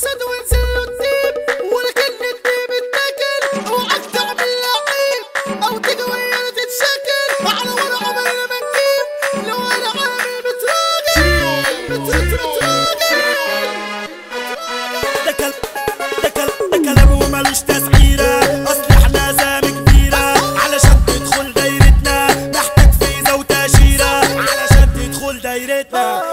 اسد وانزل له الديب ولكن الديب اتاكل اوعك تعمل لعيب أو تجي ويانا تتشكل على ورا عمرنا ما نجيب لو أنا عامل متراجل ده كلام ده كلام ده كلام ومالوش تسعيرة أصل إحنا زام كبيرة علشان تدخل دايرتنا محتاج فيزا وتأشيرة علشان تدخل دايرتنا.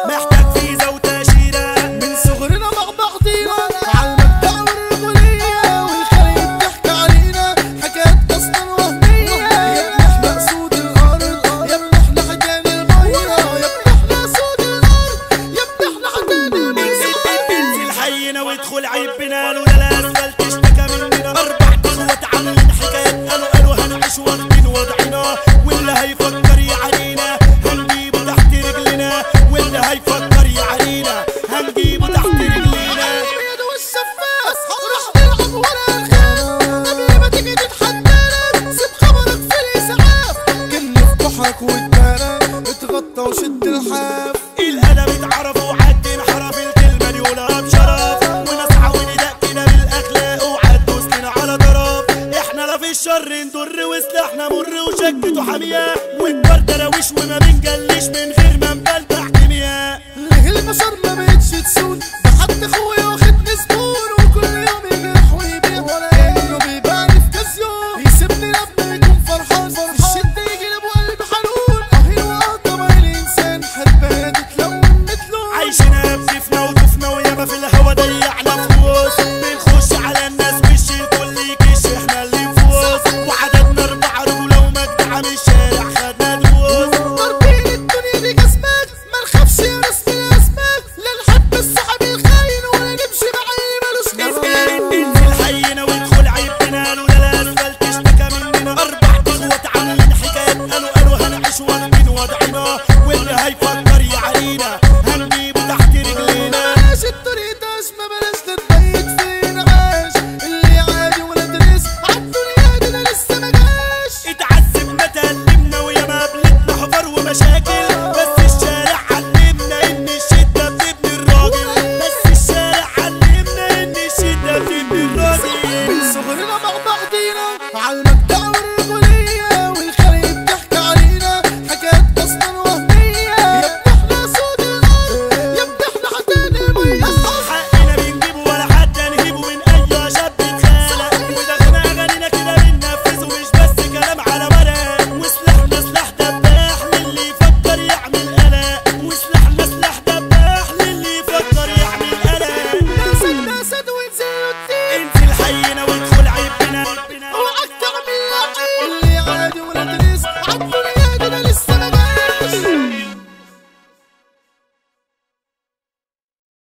بحرك واتدارى اتغطى وشد الحاف. الأدب اتعرف وعد انحرف الكلمة دي قولها بشرف. ونسعى وندق كده بالأخلاق وعد دوسنا على طرف. إحنا لا في الشر نضر وسلاحنا مر وشكته حاميه والكبار دراويش وما بنجليش من غير بكيفنا وضفنا وياما في الهوا ضيعنا فلوس. بنخش على الناس وش الكل يكش إحنا اللي نفوز. وعددنا أربع رجوله ومجدع من الشارع خدنا دروس. ضاربين الدنيا دي جسمك ما نخافش يا من الاسماك لا نحب الصاحب الخاين ولا نمشي مع اللي ملوش لازمه انزل حينا وادخل عيبنا له لا الاسفلت اشتكى مننا. أربع اخوات عاملين حكايات قالوا قالوا هنعيش واخدين وضعنا. واللي هيفكر I in a